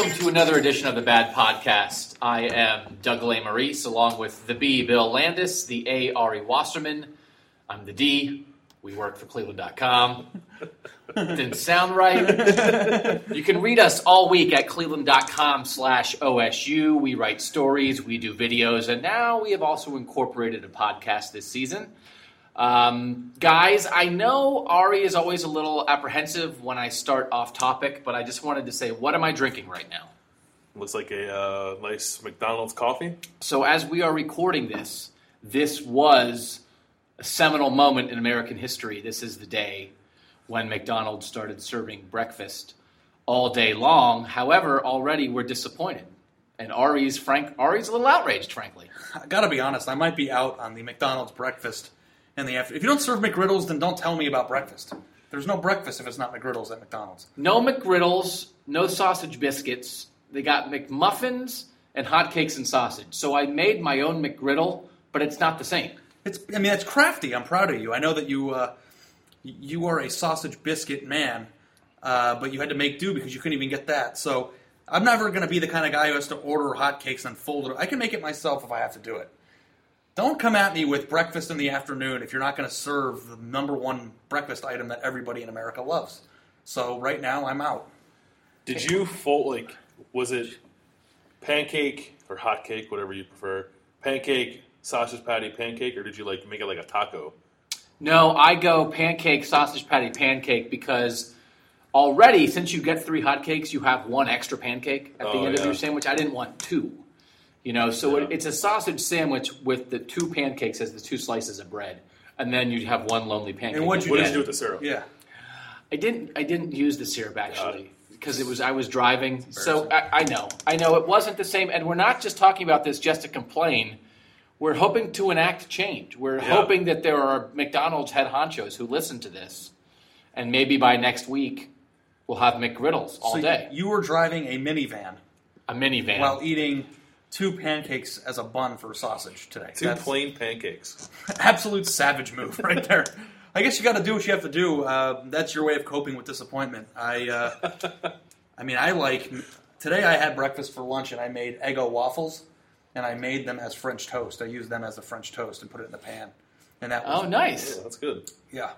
Welcome to another edition of the Bad Podcast. I am Doug Lesmerises, along with the B, Bill Landis, the A, Ari Wasserman. I'm the D. We work for Cleveland.com. Didn't sound right. You can read us all week at Cleveland.com slash OSU. We write stories, we do videos, and now we have also incorporated a podcast this season. Um, guys, I know Ari is always a little apprehensive when I start off topic, but I just wanted to say, what am I drinking right now? Looks like a uh, nice McDonald's coffee. So, as we are recording this, this was a seminal moment in American history. This is the day when McDonald's started serving breakfast all day long. However, already we're disappointed. And Ari's frank Ari's a little outraged, frankly. I gotta be honest, I might be out on the McDonald's breakfast in the afternoon. If you don't serve McGriddles, then don't tell me about breakfast. There's no breakfast if it's not McGriddles at McDonald's. No McGriddles, no sausage biscuits. They got McMuffins and hotcakes and sausage. So I made my own McGriddle, but it's not the same. It's, I mean, it's crafty. I'm proud of you. I know that you, uh, you are a sausage biscuit man, uh, but you had to make do because you couldn't even get that. So I'm never going to be the kind of guy who has to order hotcakes and fold it. I can make it myself if I have to do it. Don't come at me with breakfast in the afternoon if you're not going to serve the number one breakfast item that everybody in America loves. So right now, I'm out. Did you fold like? Was it pancake or hot cake, whatever you prefer? Pancake, sausage patty, pancake, or did you like make it like a taco? No, I go pancake, sausage patty, pancake because already since you get three hotcakes, you have one extra pancake at the Oh, end of your sandwich. I didn't want two. You know, so Yeah. it, it's a sausage sandwich with the two pancakes as the two slices of bread, and then you'd have one lonely pancake. And you What did you do with the syrup? Yeah. I didn't. I didn't use the syrup actually because it was I was driving. So I, I know. I know it wasn't the same. And we're not just talking about this just to complain. We're hoping to enact change. We're Yeah. hoping that there are McDonald's head honchos who listen to this, and maybe by next week we'll have McGriddles all so day. you were driving a minivan a minivan. while eating two pancakes as a bun for sausage today. Two That's plain pancakes. absolute savage move right there. I guess you got to do what you have to do. Uh, that's your way of coping with disappointment. I, uh, I mean, I like today. I had breakfast for lunch and I made Eggo waffles, and I made them as French toast. I used them as a French toast and put it in the pan, and that was oh, nice. Yeah, that's good. yeah.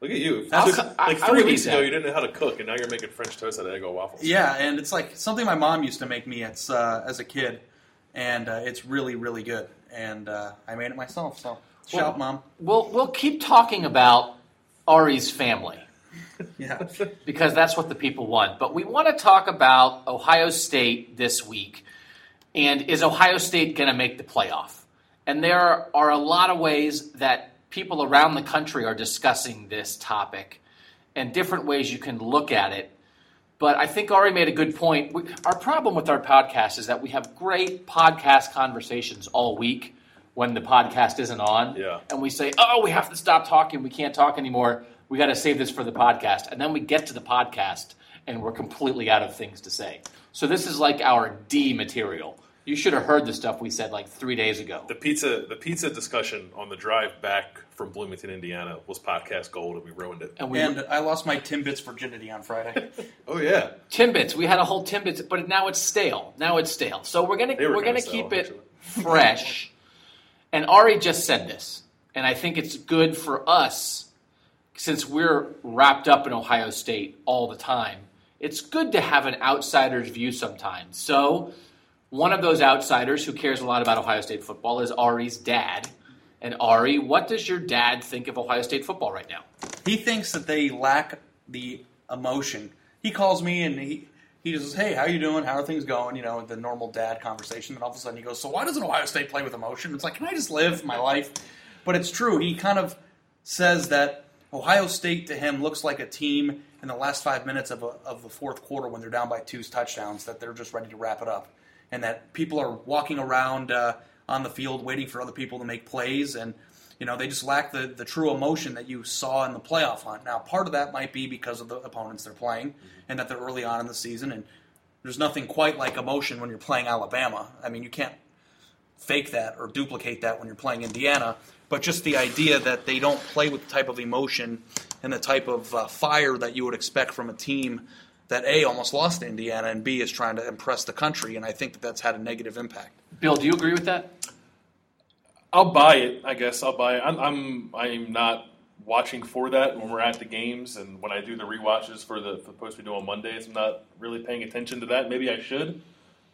Look at you. Took- co- like I three would weeks ago, you didn't know how to cook, and now you're making French toast out of Eggo waffles. Yeah, and it's like something my mom used to make me. It's uh, as a kid, and uh, it's really, really good. And uh, I made it myself. So shout, out, mom. We'll we'll keep talking about Ari's family. Yeah. because that's what the people want. But we want to talk about Ohio State this week. And is Ohio State going to make the playoff? And there are a lot of ways that people around the country are discussing this topic and different ways you can look at it. But I think Ari made a good point. We, our problem with our podcast is that we have great podcast conversations all week when the podcast isn't on. Yeah. And we say, oh, we have to stop talking. We can't talk anymore. We got to save this for the podcast. And then we get to the podcast and we're completely out of things to say. So this is like our D material. You should have heard the stuff we said like three days ago. The pizza, the pizza discussion on the drive back from Bloomington, Indiana, was podcast gold, and we ruined it. And we And I lost my Timbits virginity on Friday. Oh yeah, Timbits. We had a whole Timbits, but now it's stale. Now it's stale. So we're gonna were we're gonna kinda keep stale, it actually. fresh. And Ari just said this, and I think it's good for us since we're wrapped up in Ohio State all the time. It's good to have an outsider's view sometimes. So one of those outsiders who cares a lot about Ohio State football is Ari's dad. And Ari, what does your dad think of Ohio State football right now? he thinks that they lack the emotion. He calls me and he he says, "Hey, how you doing? How are things going?" You know, the normal dad conversation. And all of a sudden he goes, "So why doesn't Ohio State play with emotion?" It's like, can I just live my life? But it's true. He kind of says that Ohio State to him looks like a team in the last five minutes of, a, of the fourth quarter when they're down by two touchdowns that they're just ready to wrap it up, and that people are walking around uh, on the field waiting for other people to make plays, and you know they just lack the, the true emotion that you saw in the playoff hunt. Now, part of that might be because of the opponents they're playing, and that they're early on in the season, and there's nothing quite like emotion when you're playing Alabama. I mean, you can't fake that or duplicate that when you're playing Indiana. But just the idea that they don't play with the type of emotion and the type of uh, fire that you would expect from a team that A, almost lost to Indiana, and B, is trying to impress the country. And I think that that's had a negative impact. Bill, do you agree with that? I'll buy it. I guess I'll buy it. I'm I'm I'm not watching for that when we're at the games and when I do the rewatches for the for the post we do on Mondays. I'm not really paying attention to that. Maybe I should.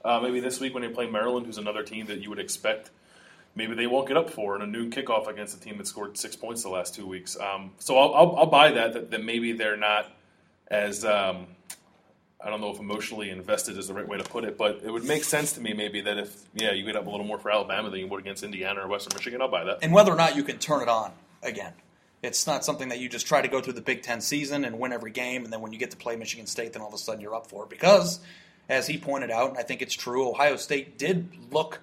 Uh, maybe this week when they play Maryland, who's another team that you would expect, maybe they won't get up for in a noon kickoff against a team that scored six points the last two weeks. Um, so I'll, I'll, I'll buy that, that that maybe they're not as um, I don't know if emotionally invested is the right way to put it, but it would make sense to me maybe that if yeah you get up a little more for Alabama than you would against Indiana or Western Michigan, I'll buy that. And whether or not you can turn it on again. It's not something that you just try to go through the Big Ten season and win every game, and then when you get to play Michigan State, then all of a sudden you're up for it. Because, as he pointed out, and I think it's true, Ohio State did look,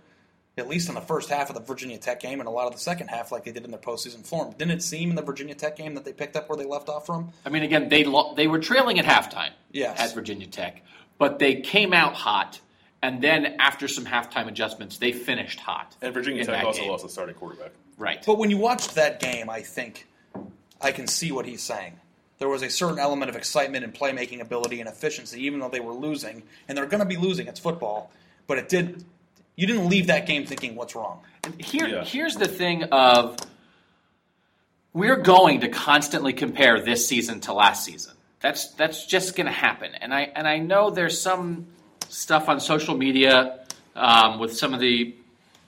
at least in the first half of the Virginia Tech game and a lot of the second half, like they did in their postseason form. Didn't it seem in the Virginia Tech game that they picked up where they left off from? I mean, again, they lo- they were trailing at halftime Yes. at Virginia Tech, but they came out hot, and then after some halftime adjustments, they finished hot. And Virginia Tech also game. lost a starting quarterback. Right. But when you watched that game, I think I can see what he's saying. There was a certain element of excitement and playmaking ability and efficiency, even though they were losing, and they're going to be losing. It's football, but it did. You didn't leave that game thinking, "What's wrong?" Here, Yeah. here's the thing of we're going to constantly compare this season to last season. That's that's just going to happen. And I and I know there's some stuff on social media um, with some of the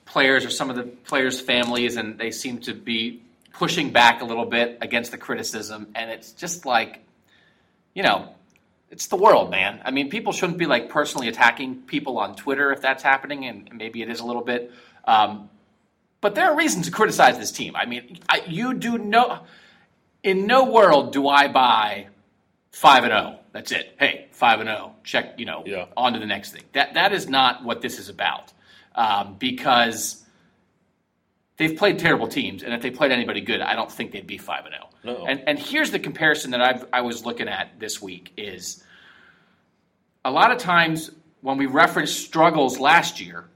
players or some of the players' families, and they seem to be pushing back a little bit against the criticism. And it's just like, you know, it's the world, man. I mean, people shouldn't be like personally attacking people on Twitter if that's happening, and maybe it is a little bit. Um, but there are reasons to criticize this team. I mean, I, you do no. In no world do I buy five and zero. That's it. Hey, five and zero. Check. You know, Yeah. on to the next thing. That that is not what this is about. Um, because they've played terrible teams, and if they played anybody good, I don't think they'd be five and zero. And and here's the comparison that I've, I was looking at this week is a lot of times when we reference struggles last year,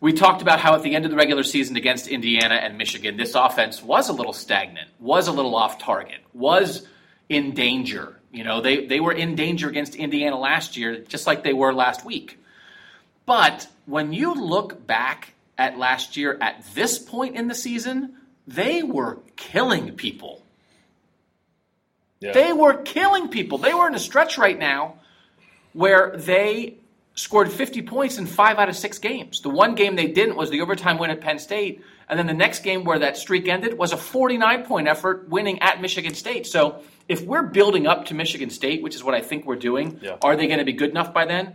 we talked about how at the end of the regular season against Indiana and Michigan, this offense was a little stagnant, was a little off target, was in danger. You know, they, they were in danger against Indiana last year, just like they were last week. But when you look back at last year at this point in the season, they were killing people. Yeah. They were killing people. They were in a stretch right now where they scored 50 points in five out of six games. The one game they didn't was the overtime win at Penn State. And then the next game where that streak ended was a 49 point effort winning at Michigan State. So if we're building up to Michigan State, which is what I think we're doing, Yeah. are they going to be good enough by then?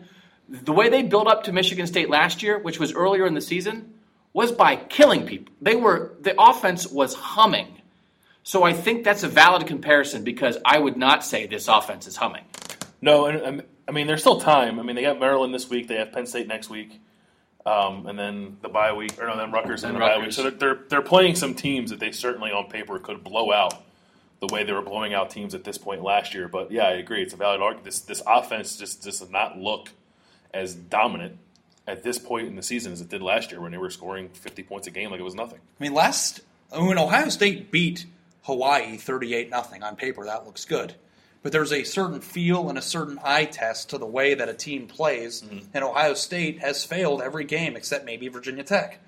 The way they built up to Michigan State last year, which was earlier in the season, was by killing people. They were the offense was humming. So I think that's a valid comparison because I would not say this offense is humming. No, and um, I mean there's still time. I mean they got Maryland this week. They have Penn State next week, um, and then the bye week, or no, then Rutgers and the bye week. So they're, they're they're playing some teams that they certainly on paper could blow out the way they were blowing out teams at this point last year. But yeah, I agree. It's a valid argument. This this offense just just does not look as dominant at this point in the season as it did last year when they were scoring 50 points a game like it was nothing. I mean, last when Ohio State beat Hawaii 38 nothing on paper, that looks good. But there's a certain feel and a certain eye test to the way that a team plays, mm-hmm. and Ohio State has failed every game except maybe Virginia Tech.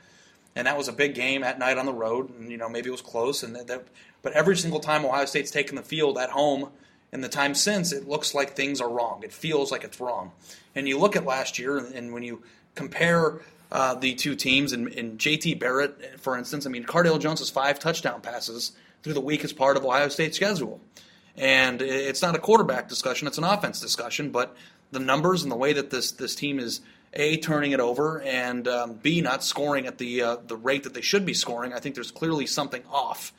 And that was a big game at night on the road, and you know maybe it was close. And that, that, but every single time Ohio State's taken the field at home, in the time since, it looks like things are wrong. It feels like it's wrong. And you look at last year, and when you compare uh, the two teams, and, and JT Barrett, for instance, I mean Cardale Jones has five touchdown passes through the weakest part of Ohio State's schedule. And it's not a quarterback discussion; it's an offense discussion. But the numbers and the way that this this team is a turning it over and um, b not scoring at the uh, the rate that they should be scoring, I think there's clearly something off.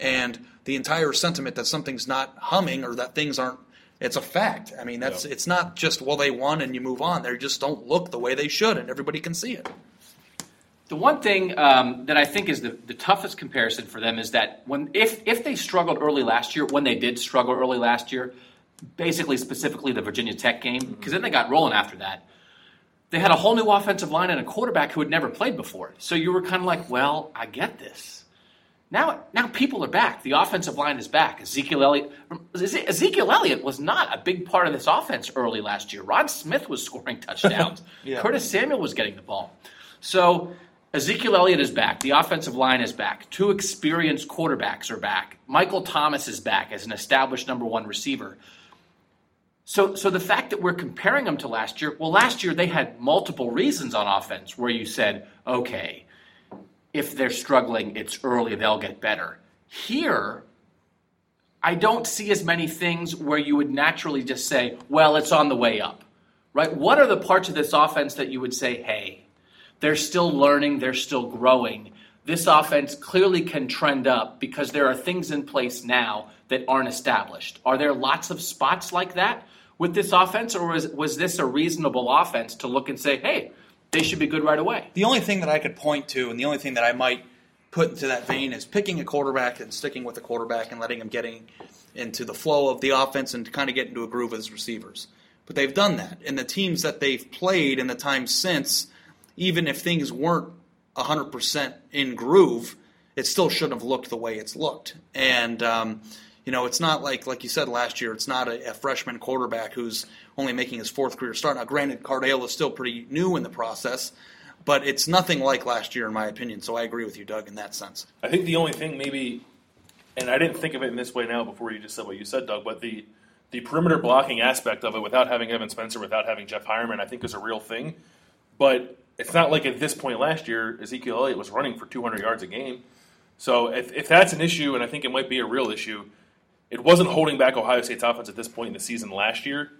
And the entire sentiment that something's not humming or that things aren't it's a fact. I mean, that's Yeah. it's not just well they won and you move on. They just don't look the way they should, and everybody can see it. The one thing um, that I think is the, the toughest comparison for them is that when if if they struggled early last year, when they did struggle early last year, basically specifically the Virginia Tech game, because then they got rolling after that. They had a whole new offensive line and a quarterback who had never played before. So you were kind of like, well, I get this. Now, now people are back. The offensive line is back. Ezekiel Elliott, Ezekiel Elliott was not a big part of this offense early last year. Rod Smith was scoring touchdowns. Yeah. Curtis Samuel was getting the ball. So Ezekiel Elliott is back. The offensive line is back. Two experienced quarterbacks are back. Michael Thomas is back as an established number one receiver. So, so the fact that we're comparing them to last year, well, last year they had multiple reasons on offense where you said, okay, if they're struggling, it's early, they'll get better. Here, I don't see as many things where you would naturally just say, well, it's on the way up, right? What are the parts of this offense that you would say, hey, they're still learning, they're still growing? This offense clearly can trend up because there are things in place now that aren't established. Are there lots of spots like that with this offense, or was, was this a reasonable offense to look and say, hey, they should be good right away? The only thing that I could point to, and the only thing that I might put into that vein, is picking a quarterback and sticking with the quarterback and letting him getting into the flow of the offense and kind of get into a groove with his receivers. But they've done that, and the teams that they've played in the time since, even if things weren't 100% in groove, it still shouldn't have looked the way it's looked. And um, you know, it's not like like you said last year. It's not a, a freshman quarterback who's only making his fourth career start. Now, granted, Cardale is still pretty new in the process, but it's nothing like last year, in my opinion. So I agree with you, Doug, in that sense. I think the only thing maybe, and I didn't think of it in this way now before you just said what you said, Doug, but the the perimeter blocking aspect of it without having Evan Spencer, without having Jeff Heuerman, I think is a real thing. But it's not like at this point last year, Ezekiel Elliott was running for 200 yards a game. So if, if that's an issue, and I think it might be a real issue, it wasn't holding back Ohio State's offense at this point in the season last year.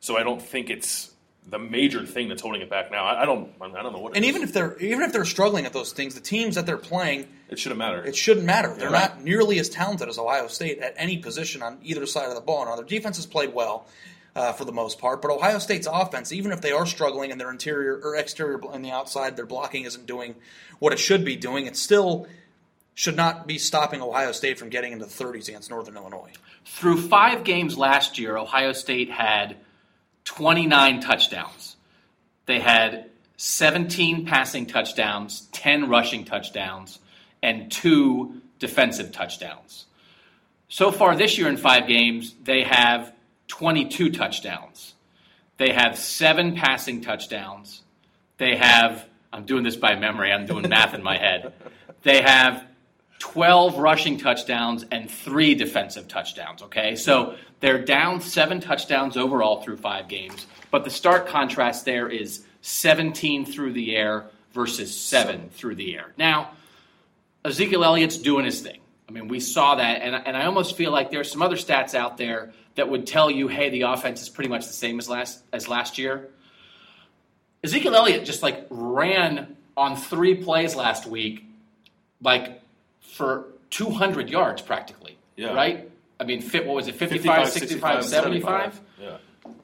So I don't think it's the major thing that's holding it back now. I, I don't. I don't know what. it And is. even if they're even if they're struggling at those things, the teams that they're playing, it shouldn't matter. it shouldn't matter. They're Yeah. not nearly as talented as Ohio State at any position on either side of the ball. Now their defense has played well. Uh, for the most part, but Ohio State's offense, even if they are struggling in their interior or exterior on the outside, their blocking isn't doing what it should be doing. It still should not be stopping Ohio State from getting into the 30s against Northern Illinois. Through five games last year, Ohio State had 29 touchdowns. They had 17 passing touchdowns, 10 rushing touchdowns, and two defensive touchdowns. So far this year in five games, they have 22 touchdowns. They have seven passing touchdowns. They have, I'm doing this by memory, I'm doing math in my head. They have 12 rushing touchdowns and three defensive touchdowns, okay? So they're down seven touchdowns overall through five games, but the stark contrast there is 17 through the air versus seven through the air. Now, Ezekiel Elliott's doing his thing. I mean, we saw that, and, and I almost feel like there's some other stats out there that would tell you, hey, the offense is pretty much the same as last as last year. Ezekiel Elliott just like ran on three plays last week, like for 200 yards practically. Yeah. Right? I mean, fit, what was it, 55, 65, 75? Yeah.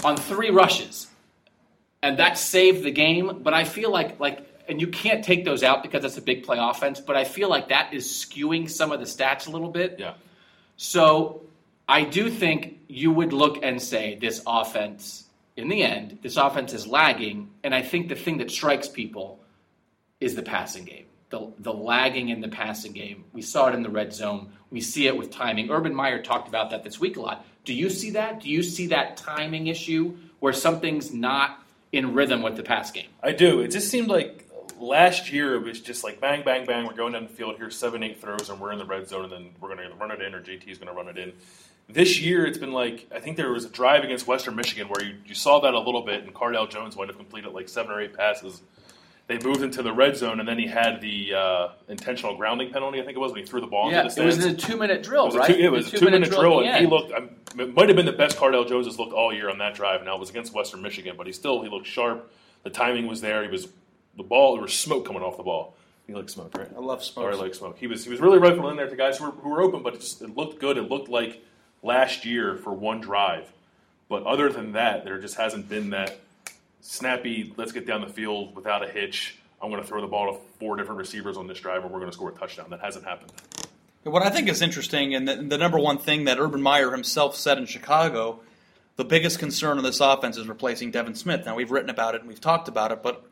on three rushes, and that saved the game. But I feel like like, and you can't take those out because that's a big play offense. But I feel like that is skewing some of the stats a little bit. Yeah. So I do think you would look and say this offense in the end, this offense is lagging, and I think the thing that strikes people is the passing game. The, the lagging in the passing game. We saw it in the red zone. We see it with timing. Urban Meyer talked about that this week a lot. Do you see that? Do you see that timing issue where something's not in rhythm with the pass game? I do. It just seemed like last year it was just like bang, bang, bang. We're going down the field. here, seven, eight throws, and we're in the red zone, and then we're going to run it in, or JT's going to run it in. This year, it's been like I think there was a drive against Western Michigan where you, you saw that a little bit, and Cardale Jones might have completed like seven or eight passes. They moved into the red zone, and then he had the uh, intentional grounding penalty. I think it was when he threw the ball Yeah, into the it was a two-minute drill, It was a right? two, it was a two-minute drill, at the and he end. looked. um, It might have been the best Cardale Jones has looked all year on that drive. Now it was against Western Michigan, but he still he looked sharp. The timing was there. He was the ball. There was smoke coming off the ball. You like smoke, right? I love smoke. Or I like smoke. He was he was really rifling in there to guys who were, who were open, but it just it looked good. It looked like last year for one drive. But other than that, there just hasn't been that snappy. Let's get down the field without a hitch. I'm going to throw the ball to four different receivers on this drive, and we're going to score a touchdown. That hasn't happened. What I think is interesting, and the, the number one thing that Urban Meyer himself said in Chicago, the biggest concern of this offense is replacing Devin Smith. Now, we've written about it and we've talked about it, but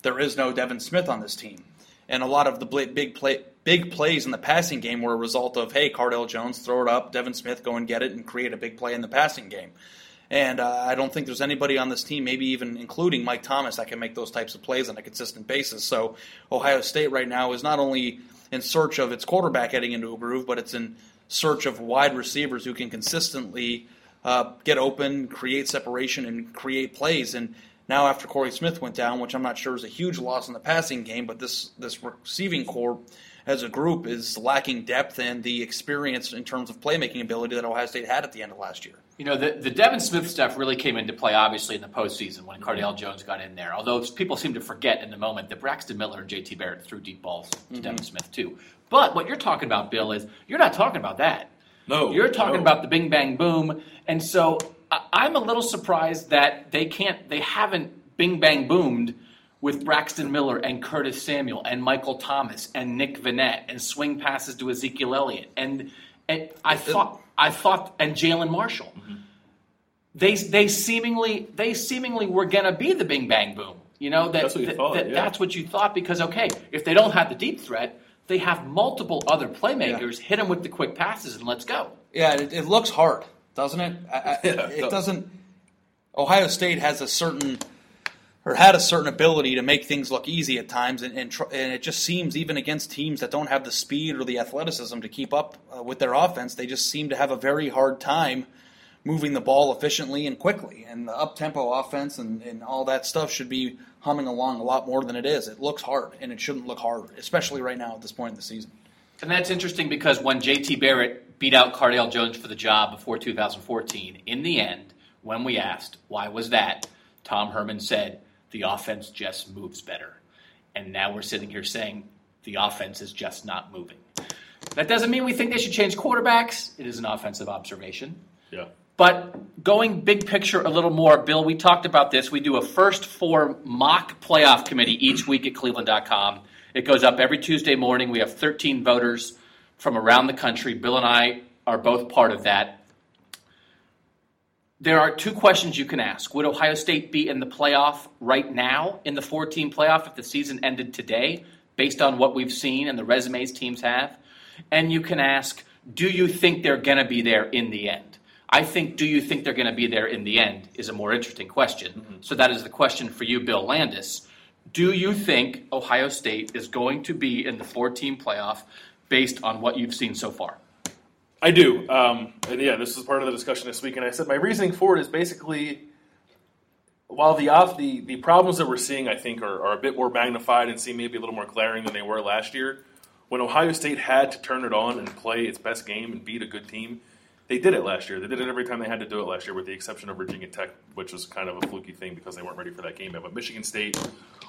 there is no Devin Smith on this team. And a lot of the big play, big plays in the passing game were a result of, hey, Cardale Jones, throw it up, Devin Smith, go and get it and create a big play in the passing game. And uh, I don't think there's anybody on this team, maybe even including Mike Thomas, that can make those types of plays on a consistent basis. So Ohio State right now is not only in search of its quarterback heading into a groove, but it's in search of wide receivers who can consistently uh, get open, create separation, and create plays. And now after Corey Smith went down, which I'm not sure is a huge loss in the passing game, but this this receiving corps as a group is lacking depth and the experience in terms of playmaking ability that Ohio State had at the end of last year. You know, the, the Devin Smith stuff really came into play, obviously, in the postseason when Cardale mm-hmm. Jones got in there. Although people seem to forget in the moment that Braxton Miller and JT Barrett threw deep balls to mm-hmm. Devin Smith, too. But what you're talking about, Bill, is you're not talking about that. No, You're talking no. about the bing bang boom. And so I'm a little surprised that they can't, they haven't bing bang boomed with Braxton Miller and Curtis Samuel and Michael Thomas and Nick Vannett and swing passes to Ezekiel Elliott. And, and I thought, I thought, and Jalen Marshall. Mm-hmm. They, they seemingly they seemingly were gonna be the bing bang boom. You know that, That's what you that- thought, that- yeah. that's what you thought because okay, if they don't have the deep threat, they have multiple other playmakers. Hit them with the quick passes and let's go. Yeah, it, it looks hard, doesn't it? I, I, Yeah, it it does. doesn't. Ohio State has a certain, or had a certain ability to make things look easy at times, and and, tr- and it just seems even against teams that don't have the speed or the athleticism to keep up uh, with their offense, they just seem to have a very hard time moving the ball efficiently and quickly. And the up tempo offense and, and all that stuff should be humming along a lot more than it is. It looks hard, and it shouldn't look hard, especially right now at this point in the season. And that's interesting because when JT Barrett beat out Cardale Jones for the job before 2014, in the end, when we asked why was that, Tom Herman said the offense just moves better. And now we're sitting here saying the offense is just not moving. That doesn't mean we think they should change quarterbacks. It is an offensive observation. Yeah. But going big picture a little more, Bill, we talked about this. We do a first four mock playoff committee each week at cleveland.com. It goes up every Tuesday morning. We have 13 voters from around the country. Bill and I are both part of that. There are two questions you can ask. Would Ohio State be in the playoff right now, in the 14 playoff, if the season ended today, based on what we've seen and the resumes teams have? And you can ask, do you think they're going to be there in the end? I think, do you think they're going to be there in the end is a more interesting question. Mm-hmm. So that is the question for you, Bill Landis. Do you think Ohio State is going to be in the four team playoff based on what you've seen so far? I do. Um, and yeah, this is part of the discussion this week. And I said my reasoning for it is basically while the off the, the problems that we're seeing, I think, are, are a bit more magnified and seem maybe a little more glaring than they were last year. When Ohio State had to turn it on and play its best game and beat a good team, they did it last year. They did it every time they had to do it last year, with the exception of Virginia Tech, which was kind of a fluky thing because they weren't ready for that game. But Michigan State,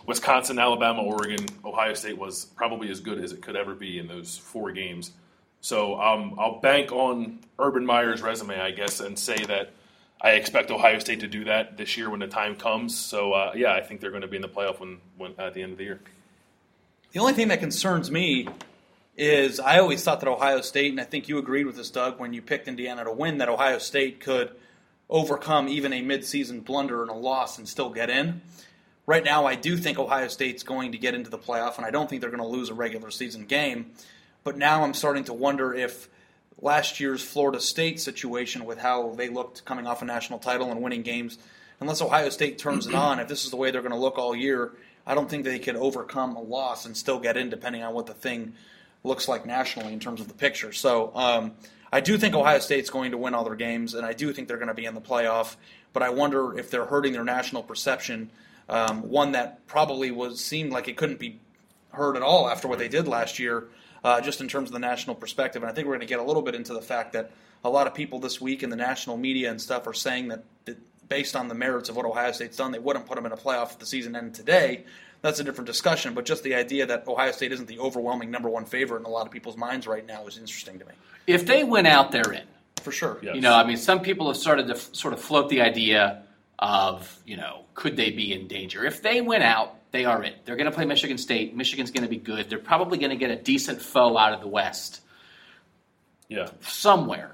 Wisconsin, Alabama, Oregon, Ohio State was probably as good as it could ever be in those four games. So um, I'll bank on Urban Meyer's resume, I guess, and say that I expect Ohio State to do that this year when the time comes. So uh, yeah, I think they're going to be in the playoff when, when at the end of the year. The only thing that concerns me is I always thought that Ohio State, and I think you agreed with this, Doug, when you picked Indiana to win, that Ohio State could overcome even a midseason blunder and a loss and still get in. Right now, I do think Ohio State's going to get into the playoff, and I don't think they're going to lose a regular season game. But now I'm starting to wonder if last year's Florida State situation, with how they looked coming off a national title and winning games, unless Ohio State turns it on, if this is the way they're going to look all year, I don't think they could overcome a loss and still get in, depending on what the thing looks like nationally in terms of the picture. So um, I do think Ohio State's going to win all their games, and I do think they're going to be in the playoff. But I wonder if they're hurting their national perception, um, one that probably was seemed like it couldn't be heard at all after what they did last year, uh, just in terms of the national perspective. And I think we're going to get a little bit into the fact that a lot of people this week in the national media and stuff are saying that, that based on the merits of what Ohio State's done, they wouldn't put them in a playoff if the season ended today. That's a different discussion, but just the idea that Ohio State isn't the overwhelming number one favorite in a lot of people's minds right now is interesting to me. If they went out, they're in. For sure. Yes. You know, I mean, some people have started to f- sort of float the idea of, you know, could they be in danger? If they win out, they are in. They're going to play Michigan State. Michigan's going to be good. They're probably going to get a decent foe out of the West Yeah. somewhere.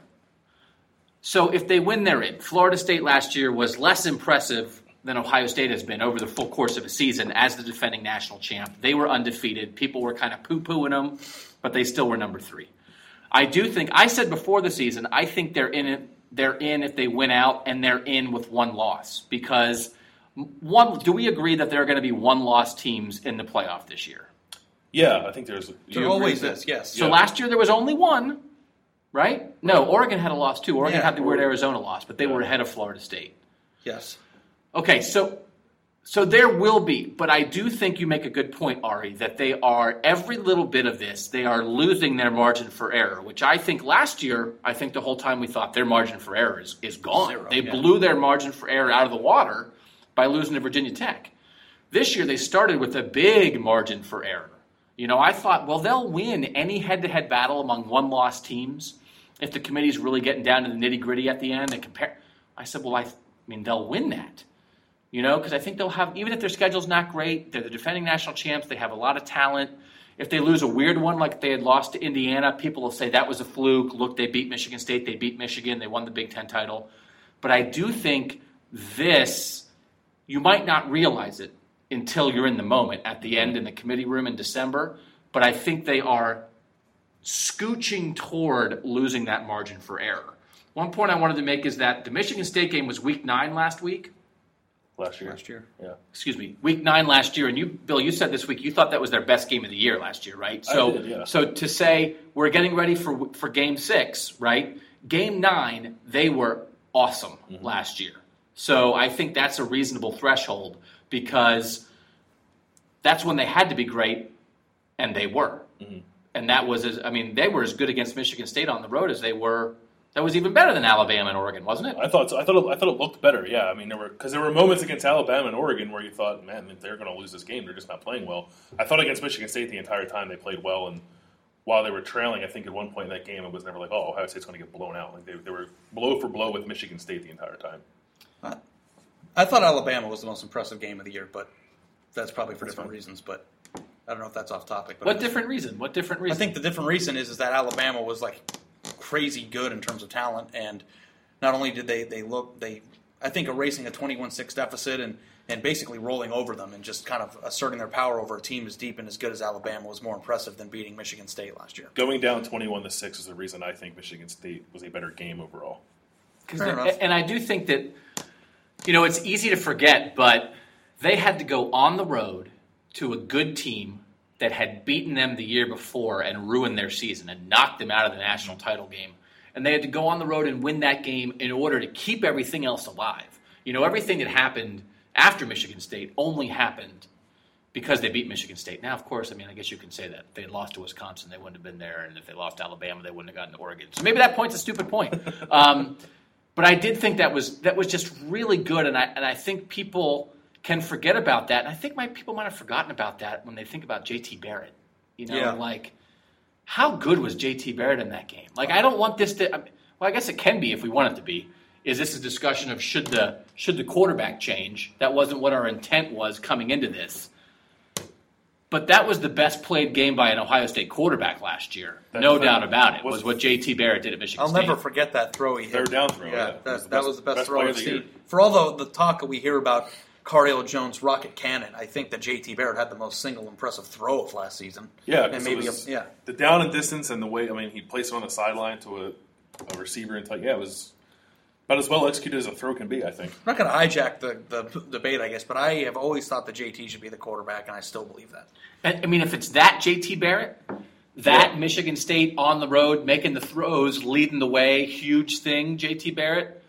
So if they win, they're in. Florida State last year was less impressive than Ohio State has been over the full course of a season as the defending national champ. They were undefeated. People were kind of poo pooing them, but they still were number three. I do think I said before the season I think they're in it. They're in if they win out, and they're in with one loss because one. Do we agree that there are going to be one loss teams in the playoff this year? Yeah, I think there's. There you always with is, yes. So Yeah. last year there was only one, right? No, Oregon had a loss too. Oregon Yeah. had the weird Arizona loss, but they were ahead of Florida State. Yes. Okay, so so there will be, but I do think you make a good point, Ari, that they are every little bit of this, they are losing their margin for error, which I think last year, I think the whole time we thought their margin for error is, is gone. Zero, they yeah. blew their margin for error out of the water by losing to Virginia Tech. This year they started with a big margin for error. You know, I thought, well, they'll win any head-to-head battle among one-loss teams if the committee's really getting down to the nitty-gritty at the end and compare. I said, well, I, I mean, they'll win that. You know, because I think they'll have, even if their schedule's not great, they're the defending national champs, they have a lot of talent. If they lose a weird one like they had lost to Indiana, people will say that was a fluke. Look, they beat Michigan State, they beat Michigan, they won the Big Ten title. But I do think this, you might not realize it until you're in the moment at the end in the committee room in December. But I think they are scooching toward losing that margin for error. One point I wanted to make is that the Michigan State game was week nine last week last year. Last year. Yeah. excuse me, week nine last year, and you, Bill, you said this week you thought that was their best game of the year last year, right? So, did, yeah. so to say we're getting ready for for game six, right? Game nine, they were awesome Mm-hmm. last year. So I think that's a reasonable threshold because that's when they had to be great, and they were. Mm-hmm. And that was, as, I mean, they were as good against Michigan State on the road as they were. That was even better than Alabama and Oregon, wasn't it? I thought so. I thought it, I thought it looked better. Yeah, I mean there were because there were moments against Alabama and Oregon where you thought, man, they're going to lose this game. They're just not playing well. I thought against Michigan State the entire time they played well, and while they were trailing, I think at one point in that game it was never like, oh, Ohio State's going to get blown out. Like they, they were blow for blow with Michigan State the entire time. I thought Alabama was the most impressive game of the year, but that's probably for That's different fine. reasons. But I don't know if that's off topic. But What just- different reason? What different reason? I think the different reason is is that Alabama was like crazy good in terms of talent, and not only did they they look they I think erasing a 21-6 deficit and and basically rolling over them and just kind of asserting their power over a team as deep and as good as Alabama was more impressive than beating Michigan State last year. Going down twenty-one to six is the reason I think Michigan State was a better game overall. Fair enough. And I do think that, you know, it's easy to forget, but they had to go on the road to a good team that had beaten them the year before and ruined their season and knocked them out of the national title game. And they had to go on the road and win that game in order to keep everything else alive. You know, everything that happened after Michigan State only happened because they beat Michigan State. Now, of course, I mean, I guess you can say that if they had lost to Wisconsin, they wouldn't have been there, and if they lost to Alabama, they wouldn't have gotten to Oregon. So maybe that point's a stupid point. Um, but I did think that was that was just really good, and I and I think people can forget about that. And I think my people might have forgotten about that when they think about J.T. Barrett. You know, Yeah. like how good was J.T. Barrett in that game? Like, I don't want this to. I mean, well, I guess it can be if we want it to be. Is this a discussion of should the should the quarterback change? That wasn't what our intent was coming into this. But that was the best played game by an Ohio State quarterback last year. That's no the- doubt about it. Was, was- what JT Barrett did at Michigan I'll State. never forget that throw he hit. Third down throw, Yeah, yeah. that, Was the that best- was the best, best throw play I've of the seen. year. For all the, the talk that we hear about Cardale Jones' rocket cannon, I think that JT Barrett had the most single impressive throw of last season. Yeah, and 'cause maybe it was, a, yeah. the down and distance and the way. I mean, he placed it on the sideline to a, a receiver and like, yeah, it was about as well executed as a throw can be. I think. I'm not going to hijack the, the debate, I guess, but I have always thought that JT should be the quarterback, and I still believe that. I I mean, if it's that JT Barrett, that Yeah. Michigan State on the road making the throws, leading the way, huge thing, JT Barrett.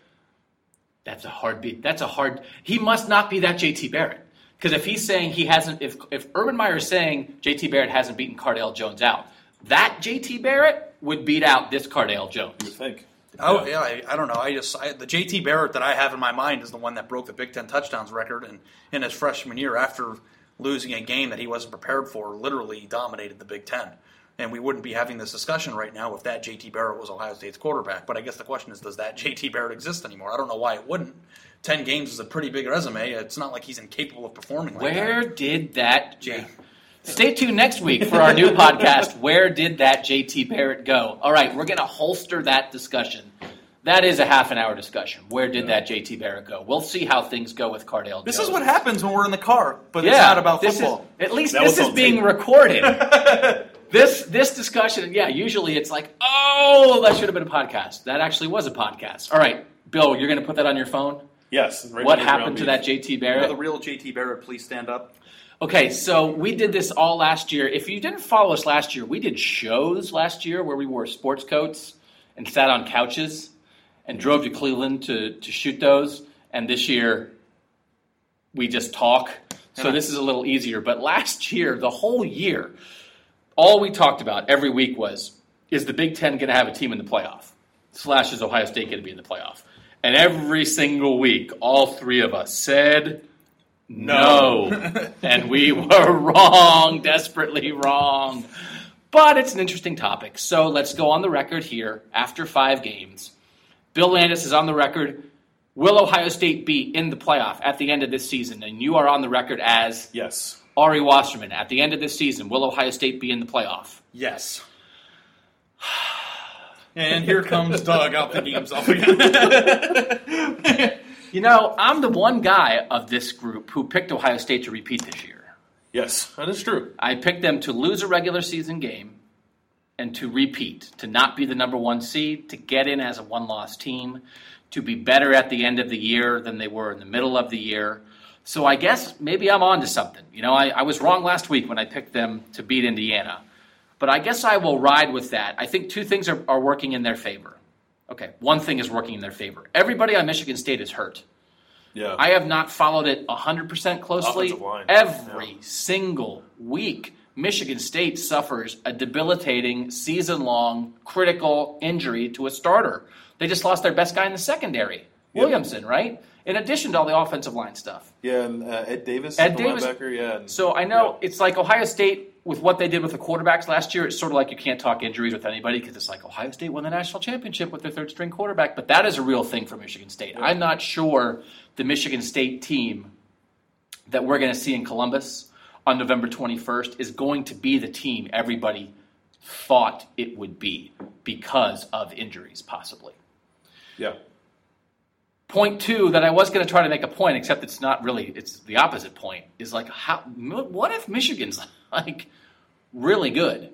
That's a hard beat. That's a hard. He must not be that JT Barrett because if he's saying he hasn't, if if Urban Meyer is saying JT Barrett hasn't beaten Cardale Jones out, that JT Barrett would beat out this Cardale Jones. You think. Oh yeah, I, I don't know. I just I, the JT Barrett that I have in my mind is the one that broke the Big Ten touchdowns record, and in his freshman year, after losing a game that he wasn't prepared for, literally dominated the Big Ten. And we wouldn't be having this discussion right now if that JT Barrett was Ohio State's quarterback. But I guess the question is, does that JT Barrett exist anymore? I don't know why it wouldn't. Ten games is a pretty big resume. It's not like he's incapable of performing like Where that. did that J? Stay tuned next week for our new podcast. Where did that JT Barrett go? All right, we're going to holster that discussion. That is a half an hour discussion. Where did that JT Barrett go? We'll see how things go with Cardale. This Jones. is what happens when we're in the car, but Yeah, it's not about football. Is, at least That this is being tape. recorded. this this discussion, yeah. Usually it's like, oh, that should have been a podcast. That actually was a podcast. All right, Bill, you're going to put that on your phone. Yes. right what happened to that JT You know, Barrett? the real JT Barrett, please stand up. Okay, so we did this all last year. If you didn't follow us last year, we did shows last year where we wore sports coats and sat on couches and drove to Cleveland to, to shoot those. And this year, we just talk. So this is a little easier. But last year, the whole year, all we talked about every week was is the Big Ten going to have a team in the playoff? Slash, is Ohio State going to be in the playoff? And every single week, all three of us said no. and we were wrong, desperately wrong. But it's an interesting topic. So let's go on the record here after five games. Bill Landis is on the record. Will Ohio State be in the playoff at the end of this season? And you are on the record as Yes. Ari Wasserman. At the end of this season, will Ohio State be in the playoff? Yes. And here comes Doug out thinking himself again. You know, I'm the one guy of this group who picked Ohio State to repeat this year. Yes, that is true. I picked them to lose a regular season game and to repeat, to not be the number one seed, to get in as a one loss team, to be better at the end of the year than they were in the middle of the year. So I guess maybe I'm on to something. You know, I, I was wrong last week when I picked them to beat Indiana. But I guess I will ride with that. I think two things are, are working in their favor. Okay, one thing is working in their favor. Everybody on Michigan State is hurt. Yeah. I have not followed it 100% closely. Every Yeah. single week, Michigan State suffers a debilitating, season long, critical injury to a starter. They just lost their best guy in the secondary, Williamson, right? In addition to all the offensive line stuff. yeah, and uh, Ed Davis, Ed the Davis- linebacker, yeah. and- So I know yeah. it's like Ohio State with what they did with the quarterbacks last year. It's sort of like you can't talk injuries with anybody because it's like Ohio State won the national championship with their third string quarterback. But that is a real thing for Michigan State. I'm not sure the Michigan State team that we're going to see in Columbus on November 21st is going to be the team everybody thought it would be because of injuries, possibly. Yeah. Point two that I was going to try to make a point, except it's not really. It's the opposite point. Is like how? What if Michigan's like really good?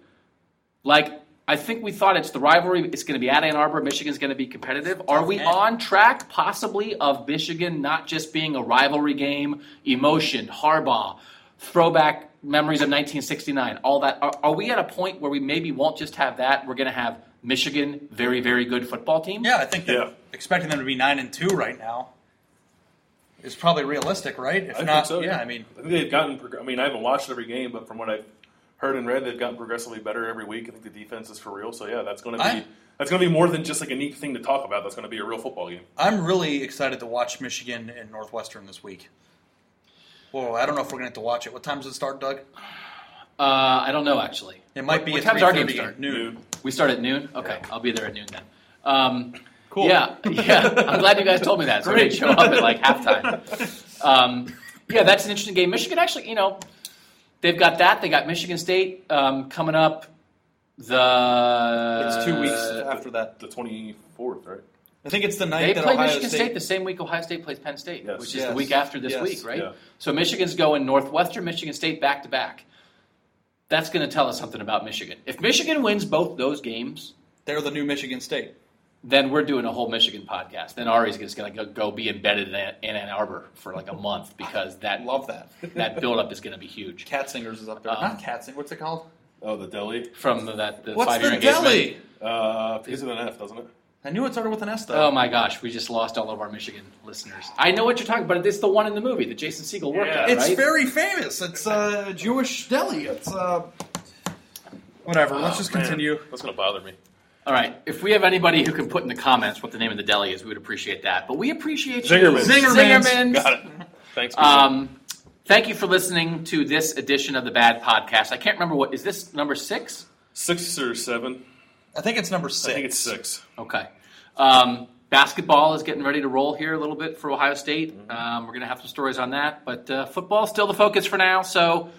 Like I think we thought it's the rivalry. It's going to be at Ann Arbor. Michigan's going to be competitive. Are we on track, possibly, of Michigan not just being a rivalry game, emotion, Harbaugh, throwback memories of 1969, all that? Are, are we at a point where we maybe won't just have that? We're going to have Michigan, very, very good football team. yeah, I think that Yeah. Expecting them to be nine and two right now is probably realistic, right? If I not, think so. yeah, I mean, I think they've gotten. I mean, I haven't watched every game, but from what I've heard and read, they've gotten progressively better every week. I think the defense is for real. So yeah, that's going to be I- that's going to be more than just like a neat thing to talk about. That's going to be a real football game. I'm really excited to watch Michigan and Northwestern this week. Well, I don't know if we're going to have to watch it. What time does it start, Doug? Uh, I don't know actually. It might What- be What at time's our game start? Noon. We start at noon. Okay, I'll be there at noon then. Um, Cool. Yeah, yeah. I'm glad you guys told me that. So I didn't show up at like halftime. Um, yeah, that's an interesting game. Michigan actually, you know, they've got that. They got Michigan State um, coming up. The It's two weeks after that. The twenty fourth, right? I think it's the night They that play Ohio Michigan State. State. the same week Ohio State plays Penn State, Yes. which is Yes. the week after this Yes. week, right? Yeah. So Michigan's going Northwestern, Michigan State back to back. That's going to tell us something about Michigan. If Michigan wins both those games, They're the new Michigan State. Then we're doing a whole Michigan podcast. Then Ari's just going to go be embedded in in Ann Arbor for like a month because that Love that. that buildup is going to be huge. Cat Singers is up there. Um, Not Cat Sing. What's it called? Oh, the deli. From the, that the What's five year the engagement. deli? Uh, begins with an F, doesn't it? I knew it started with an S though. Oh my gosh, we just lost all of our Michigan listeners. I know what you're talking about. It's the one in the movie that Jason Segel worked Yeah. at, it's right? very famous. It's a Jewish deli. It's uh, whatever. Let's just Man, continue. That's gonna bother me. All right. If we have anybody who can put in the comments what the name of the deli is, we would appreciate that. But we appreciate you. Zingerman's. Zingerman's. Got it. Thanks. Um, thank you for listening to this edition of the Bad Podcast. I can't remember what is this number six? six or seven. I think it's number six. I think it's six. Okay. Um, basketball is getting ready to roll here a little bit for Ohio State. Um, we're going to have some stories on that, but uh, football is still the focus for now. So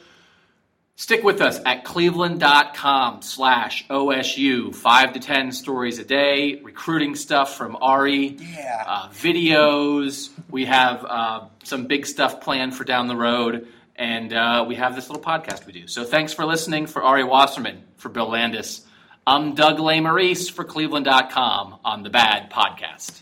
stick with us at cleveland.com slash OSU. Five to ten stories a day, recruiting stuff from Ari, Yeah. uh, videos. We have uh, some big stuff planned for down the road. And uh, we have this little podcast we do. So thanks for listening. For Ari Wasserman, for Bill Landis, I'm Doug Lesmerises for Cleveland.com on the Bad Podcast.